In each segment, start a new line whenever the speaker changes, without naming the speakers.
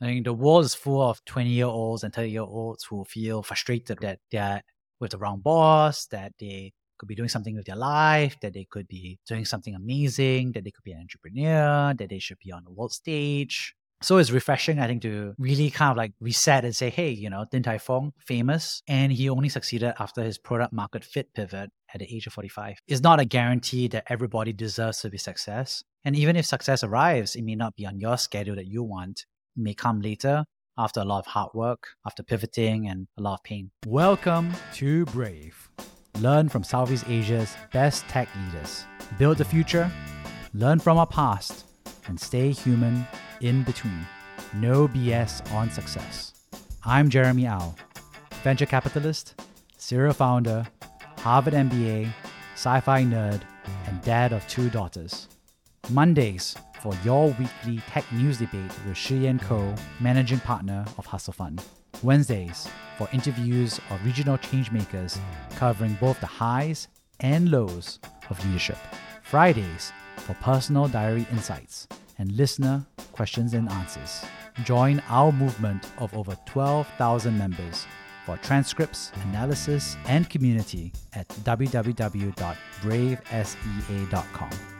I mean, the world is full of 20 year olds and 30 year olds who feel frustrated that they're with the wrong boss, that they could be doing something with their life, that they could be doing something amazing, that they could be an entrepreneur, that they should be on the world stage. So it's refreshing, I think, to really kind of like reset and say, hey, you know, Din Tai Fung, famous, and he only succeeded after his product market fit pivot at the age of 45. It's not a guarantee that everybody deserves to be success. And even if success arrives, it may not be on your schedule that you want. May come later after a lot of hard work, after pivoting and a lot of pain. Welcome to Brave. Learn from Southeast Asia's best tech leaders. Build the future, learn from our past, and stay human in between. No BS on success. I'm Jeremy Au, venture capitalist, serial founder, Harvard MBA, sci fi nerd, and dad of two daughters. Mondays for your weekly tech news debate with Shiyan Koh, managing partner of Hustle Fund. Wednesdays for interviews of regional changemakers covering both the highs and lows of leadership. Fridays for personal diary insights and listener questions and answers. Join our movement of over 12,000 members for transcripts, analysis, and community at www.bravesea.com.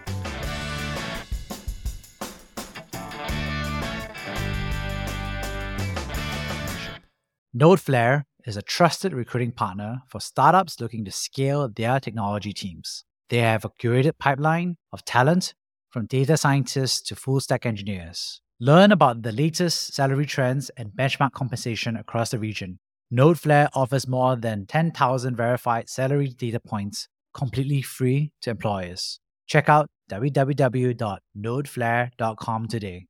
NodeFlair is a trusted recruiting partner for startups looking to scale their technology teams. They have a curated pipeline of talent from data scientists to full stack engineers. Learn about the latest salary trends and benchmark compensation across the region. NodeFlair offers more than 10,000 verified salary data points completely free to employers. Check out www.nodeflair.com today.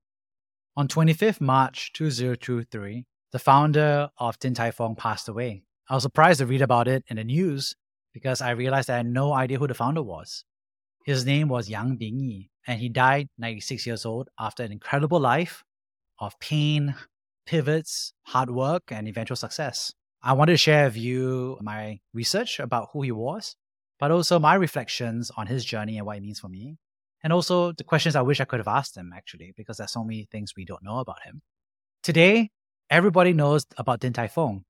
On 25th March 2023, the founder of Din Tai Fung passed away. I was surprised to read about it in the news because I realized I had no idea who the founder was. His name was Yang Bing-Yi, and he died 96 years old after an incredible life of pain, pivots, hard work, and eventual success. I wanted to share with you my research about who he was, but also my reflections on his journey and what it means for me. And also the questions I wish I could have asked him, actually, because there's so many things we don't know about him. Today, everybody knows about Din Tai Fung.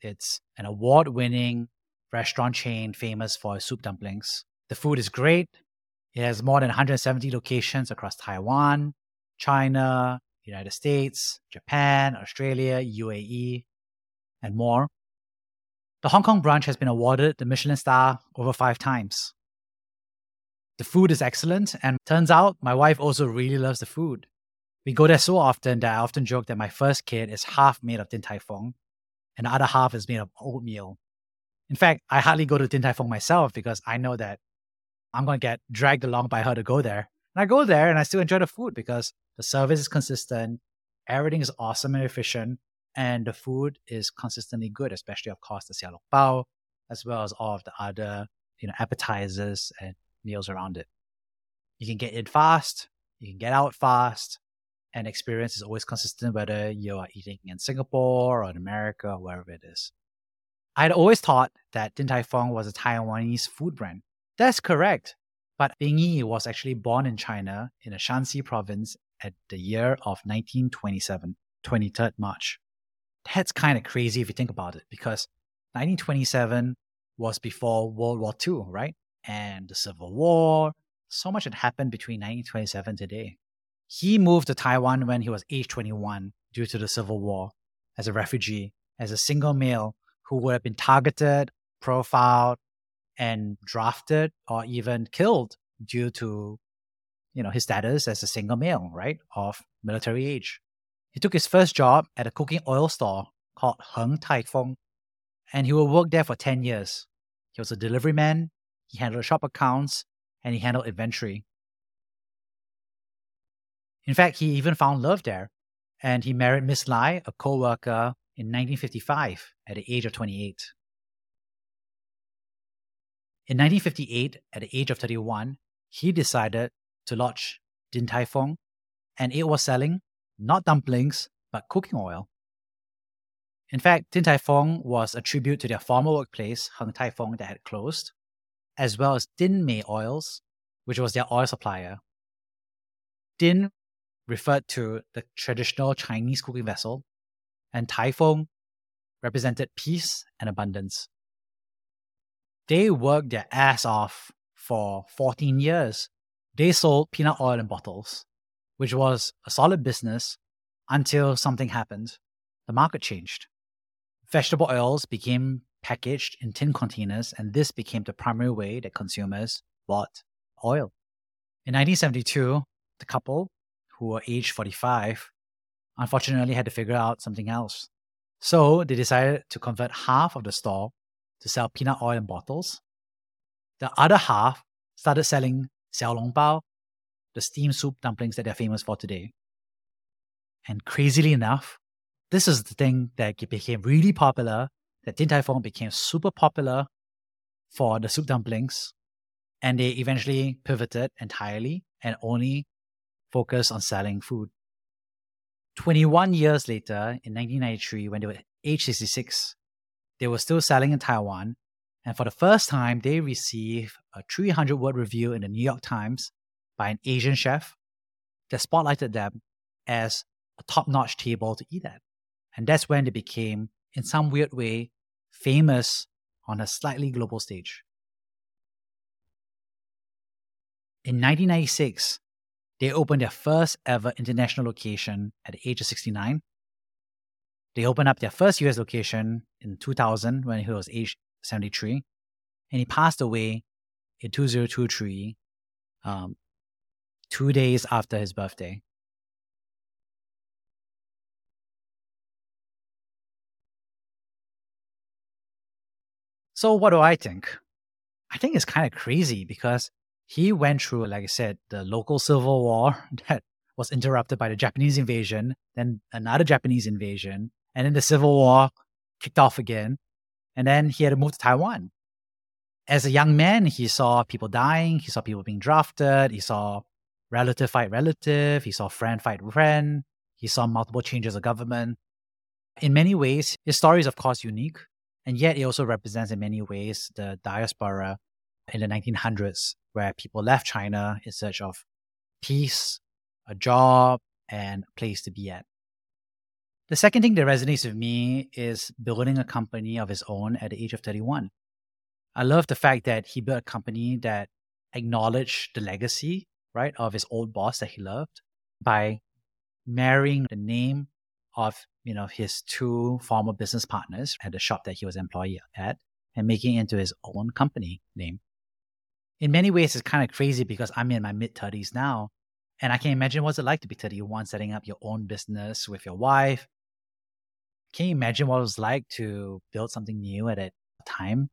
It's an award winning restaurant chain famous for soup dumplings. The food is great. It has more than 170 locations across Taiwan, China, United States, Japan, Australia, UAE, and more. The Hong Kong branch has been awarded the Michelin star over five times. The food is excellent, and turns out my wife also really loves the food. We go there so often that I often joke that my first kid is half made of Din Tai Fung, and the other half is made of oatmeal. In fact, I hardly go to Din Tai Fung myself because I know that I'm going to get dragged along by her to go there. And I go there and I still enjoy the food because the service is consistent, everything is awesome and efficient, and the food is consistently good, especially of course the xiao long bao, as well as all of the other you know appetizers and meals around it. You can get in fast, you can get out fast, and experience is always consistent whether you are eating in Singapore or in America or wherever it is. I'd always thought that Din Tai Fung was a Taiwanese food brand. That's correct. But Bing Yi was actually born in China in the Shanxi province at the year of 1927, 23rd March. That's kind of crazy if you think about it, because 1927 was before World War II, right? And the Civil War, so much had happened between 1927 today. He moved to Taiwan when he was age 21 due to the Civil War as a refugee, as a single male who would have been targeted, profiled, and drafted or even killed due to you know his status as a single male, right, of military age. He took his first job at a cooking oil store called Heng Tai Fung, and he would work there for 10 years. He was a delivery man, he handled shop accounts, and he handled inventory. In fact, he even found love there, and he married Miss Lai, a co-worker, in 1955 at the age of 28. In 1958, at the age of 31, he decided to launch Din Tai Fung, and it was selling not dumplings, but cooking oil. In fact, Din Tai Fung was a tribute to their former workplace, Heng Tai Fung, that had closed, as well as DinMei Oils, which was their oil supplier. Din referred to the traditional Chinese cooking vessel, and Tai Fung represented peace and abundance. They worked their ass off for 14 years. They sold peanut oil in bottles, which was a solid business until something happened. The market changed. Vegetable oils became packaged in tin containers, and this became the primary way that consumers bought oil. In 1972, the couple, who were aged 45, unfortunately had to figure out something else. So they decided to convert half of the store to sell peanut oil in bottles. The other half started selling xiao long bao, the steamed soup dumplings that they're famous for today. And crazily enough, this is the thing that became really popular, that Din Tai Fung became super popular for the soup dumplings. And they eventually pivoted entirely and only focused on selling food. 21 years later, in 1993, when they were age 66, they were still selling in Taiwan. And for the first time, they received a 300 word review in the New York Times by an Asian chef that spotlighted them as a top notch table to eat at. And that's when they became, in some weird way, famous on a slightly global stage. In 1996, they opened their first ever international location at the age of 69 they opened up their first US location in 2000 when he was age 73, and he passed away in 2023, um, two days after his birthday. So, what do I think? I think it's kind of crazy because he went through, like I said, the local civil war that was interrupted by the Japanese invasion, then another Japanese invasion, and then the Civil War kicked off again. And then he had to move to Taiwan. As a young man, he saw people dying, he saw people being drafted, he saw relative fight relative, he saw friend fight friend, he saw multiple changes of government. In many ways, his story is, of course, unique, and yet it also represents, in many ways, the diaspora in the 1900s, where people left China in search of peace, a job, and a place to be at. The second thing that resonates with me is building a company of his own at the age of 31. I love the fact that he built a company that acknowledged the legacy, right, of his old boss that he loved by marrying the name of, you know, his two former business partners at the shop that he was employee at and making it into his own company name. In many ways, it's kind of crazy because I'm in my mid 30s now. And I can imagine what's it like to be 31, setting up your own business with your wife, can you imagine what it was like to build something new at a time?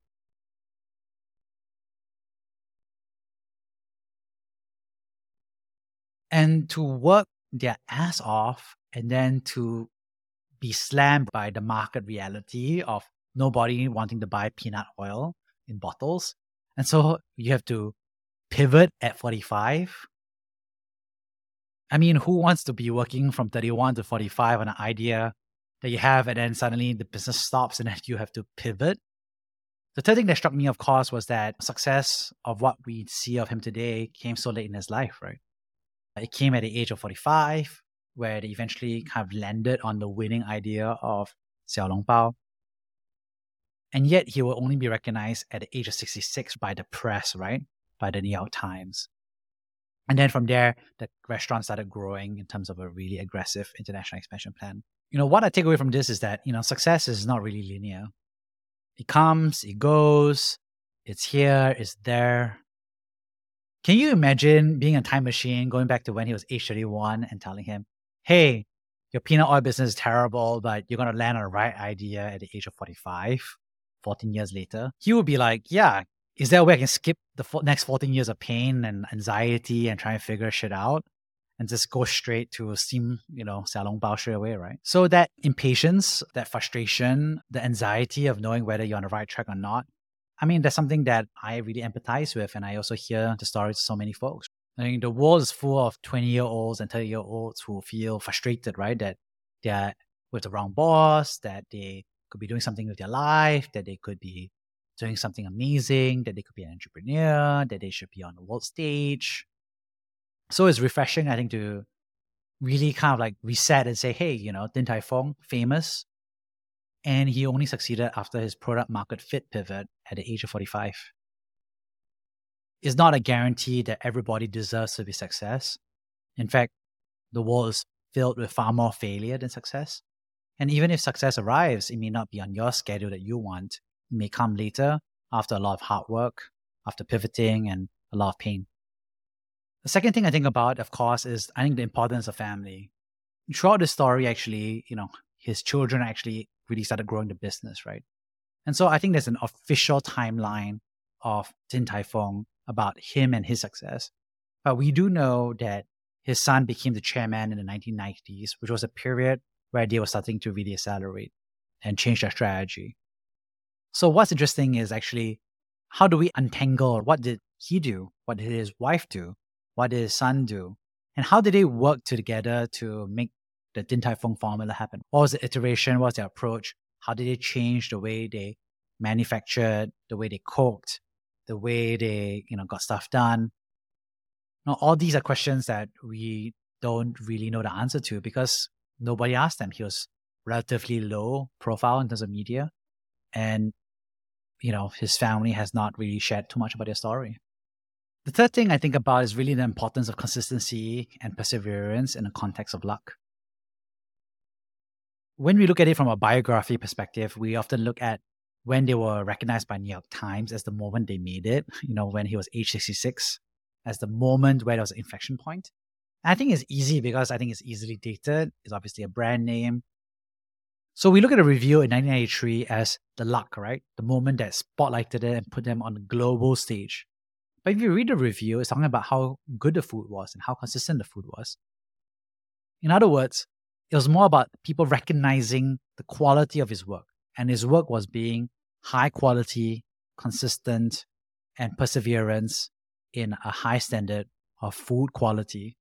And to work their ass off and then to be slammed by the market reality of nobody wanting to buy peanut oil in bottles. And so you have to pivot at 45. I mean, who wants to be working from 31 to 45 on an idea that you have, and then suddenly the business stops and then you have to pivot. The third thing that struck me, of course, was that success of what we see of him today came so late in his life, right? It came at the age of 45, where they eventually kind of landed on the winning idea of Xiao Long. And yet he will only be recognized at the age of 66 by the press, right? By the New York Times. And then from there, the restaurant started growing in terms of a really aggressive international expansion plan you know, what I take away from this is that, you know, success is not really linear. It comes, it goes, it's here, it's there. Can you imagine being a time machine, going back to when he was age 31 and telling him, hey, your peanut oil business is terrible, but you're going to land on the right idea at the age of 45, 14 years later? He would be like, yeah, is there a way I can skip the next 14 years of pain and anxiety and try and figure shit out? and just go straight to steam, you know, xiaolong bao straight away, right? So that impatience, that frustration, the anxiety of knowing whether you're on the right track or not, I mean, that's something that I really empathize with. And I also hear the stories of so many folks. I mean, the world is full of 20 year olds and 30 year olds who feel frustrated, right? That they're with the wrong boss, that they could be doing something with their life, that they could be doing something amazing, that they could be an entrepreneur, that they should be on the world stage, so it's refreshing, I think, to really kind of like reset and say, hey, you know, Din Tai Fung, famous. And he only succeeded after his product market fit pivot at the age of 45. It's not a guarantee that everybody deserves to be success. In fact, the world is filled with far more failure than success. And even if success arrives, it may not be on your schedule that you want. It may come later after a lot of hard work, after pivoting and a lot of pain. The second thing I think about, of course, is I think the importance of family. Throughout the story, actually, you know, his children actually really started growing the business, right? And so I think there's an official timeline of Din Tai Fung about him and his success. But we do know that his son became the chairman in the 1990s, which was a period where they were starting to really accelerate and change their strategy. So what's interesting is actually how do we untangle what did he do? What did his wife do? What did his son do? And how did they work together to make the Din Tai Fung formula happen? What was the iteration? What was their approach? How did they change the way they manufactured, the way they cooked, the way they, you know, got stuff done? Now, all these are questions that we don't really know the answer to because nobody asked him. He was relatively low profile in terms of media. And, you know, his family has not really shared too much about their story. The third thing I think about is really the importance of consistency and perseverance in the context of luck. When we look at it from a biography perspective, we often look at when they were recognized by New York Times as the moment they made it, you know, when he was age 66 as the moment where there was an inflection point. I think it's easy because I think it's easily dated. It's obviously a brand name. So we look at a review in 1993 as the luck, right? The moment that spotlighted it and put them on the global stage. But if you read the review, it's talking about how good the food was and how consistent the food was. In other words, it was more about people recognizing the quality of his work. And his work was being high quality, consistent, and perseverance in a high standard of food quality.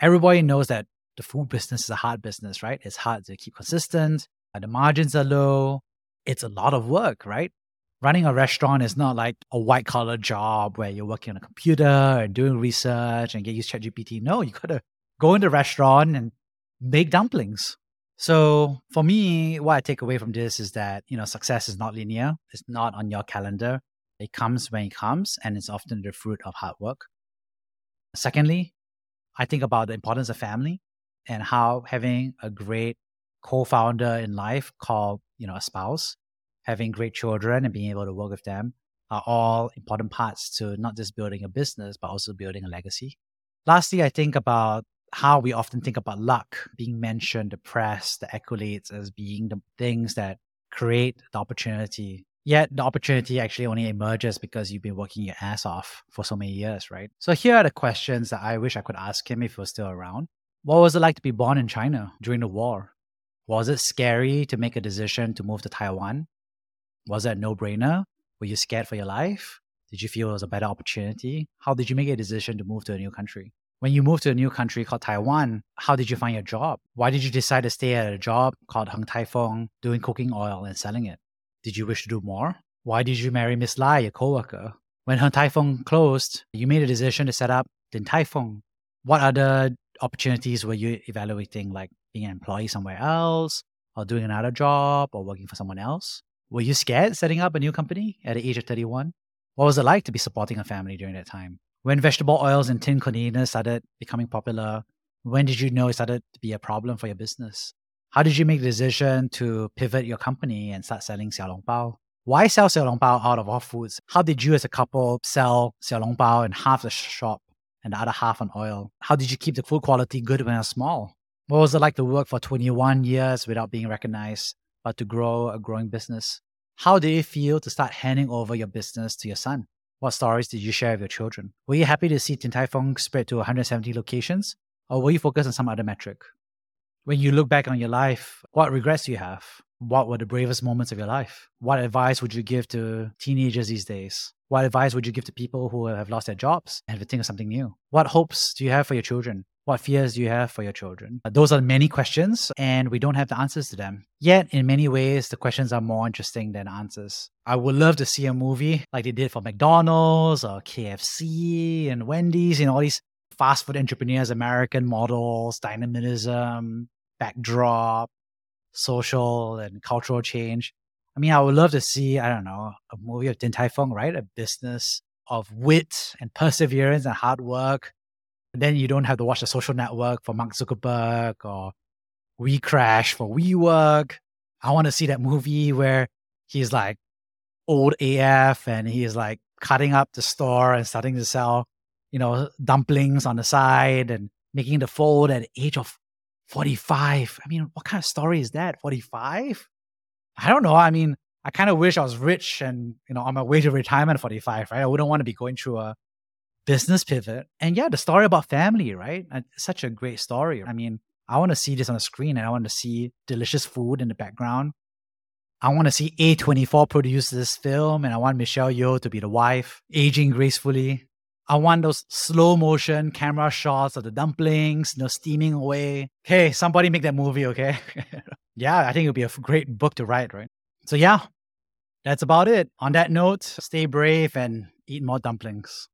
Everybody knows that the food business is a hard business, right? It's hard to keep consistent. The margins are low. It's a lot of work, right? Running a restaurant is not like a white collar job where you're working on a computer and doing research and get used to ChatGPT. No, you gotta go in the restaurant and make dumplings. So for me, what I take away from this is that, you know, success is not linear. It's not on your calendar. It comes when it comes, and it's often the fruit of hard work. Secondly, I think about the importance of family and how having a great co-founder in life called, you know, a spouse, having great children and being able to work with them are all important parts to not just building a business, but also building a legacy. Lastly, I think about how we often think about luck being mentioned, the press, the accolades as being the things that create the opportunity Yet the opportunity actually only emerges because you've been working your ass off for so many years, right? So here are the questions that I wish I could ask him if he was still around. What was it like to be born in China during the war? Was it scary to make a decision to move to Taiwan? Was it a no brainer? Were you scared for your life? Did you feel it was a better opportunity? How did you make a decision to move to a new country? When you moved to a new country called Taiwan, how did you find your job? Why did you decide to stay at a job called Heng Tai Fung doing cooking oil and selling it? Did you wish to do more? Why did you marry Miss Lai, your coworker? When Tai Fung closed, you made a decision to set up Din Fung. What other opportunities were you evaluating, like being an employee somewhere else, or doing another job, or working for someone else? Were you scared setting up a new company at the age of 31? What was it like to be supporting a family during that time? When vegetable oils and tin containers started becoming popular, when did you know it started to be a problem for your business? How did you make the decision to pivot your company and start selling xiaolongbao? Why sell xiaolongbao out of all foods? How did you as a couple sell xiaolongbao in half the shop and the other half on oil? How did you keep the food quality good when you're small? What was it like to work for 21 years without being recognized, but to grow a growing business? How did it feel to start handing over your business to your son? What stories did you share with your children? Were you happy to see Din Tai Fung spread to 170 locations? Or were you focused on some other metric? When you look back on your life, what regrets do you have? What were the bravest moments of your life? What advice would you give to teenagers these days? What advice would you give to people who have lost their jobs and have to think of something new? What hopes do you have for your children? What fears do you have for your children? Uh, those are many questions, and we don't have the answers to them. Yet, in many ways, the questions are more interesting than answers. I would love to see a movie like they did for McDonald's or KFC and Wendy's and all these fast food entrepreneurs, American models, dynamism, backdrop, social and cultural change. I mean, I would love to see, I don't know, a movie of Din Tai Fung, right? A business of wit and perseverance and hard work. And then you don't have to watch the social network for Mark Zuckerberg or We Crash for WeWork. I want to see that movie where he's like old AF and he's like cutting up the store and starting to sell, you know, dumplings on the side and making the fold at the age of 45. I mean, what kind of story is that? 45? I don't know. I mean, I kind of wish I was rich and, you know, on my way to retirement at 45, right? I wouldn't want to be going through a business pivot. And yeah, the story about family, right? It's such a great story. I mean, I want to see this on the screen and I want to see delicious food in the background. I want to see A24 produce this film and I want Michelle Yeoh to be the wife, aging gracefully. I want those slow motion camera shots of the dumplings, you know, steaming away. Okay, somebody make that movie, okay? yeah, I think it would be a great book to write, right? So, yeah, that's about it. On that note, stay brave and eat more dumplings.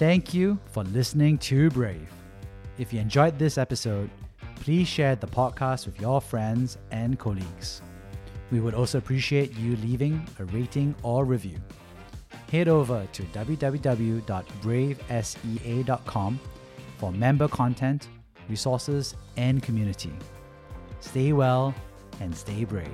Thank you for listening to Brave. If you enjoyed this episode, please share the podcast with your friends and colleagues. We would also appreciate you leaving a rating or review head over to www.bravesea.com for member content, resources, and community. Stay well and stay brave.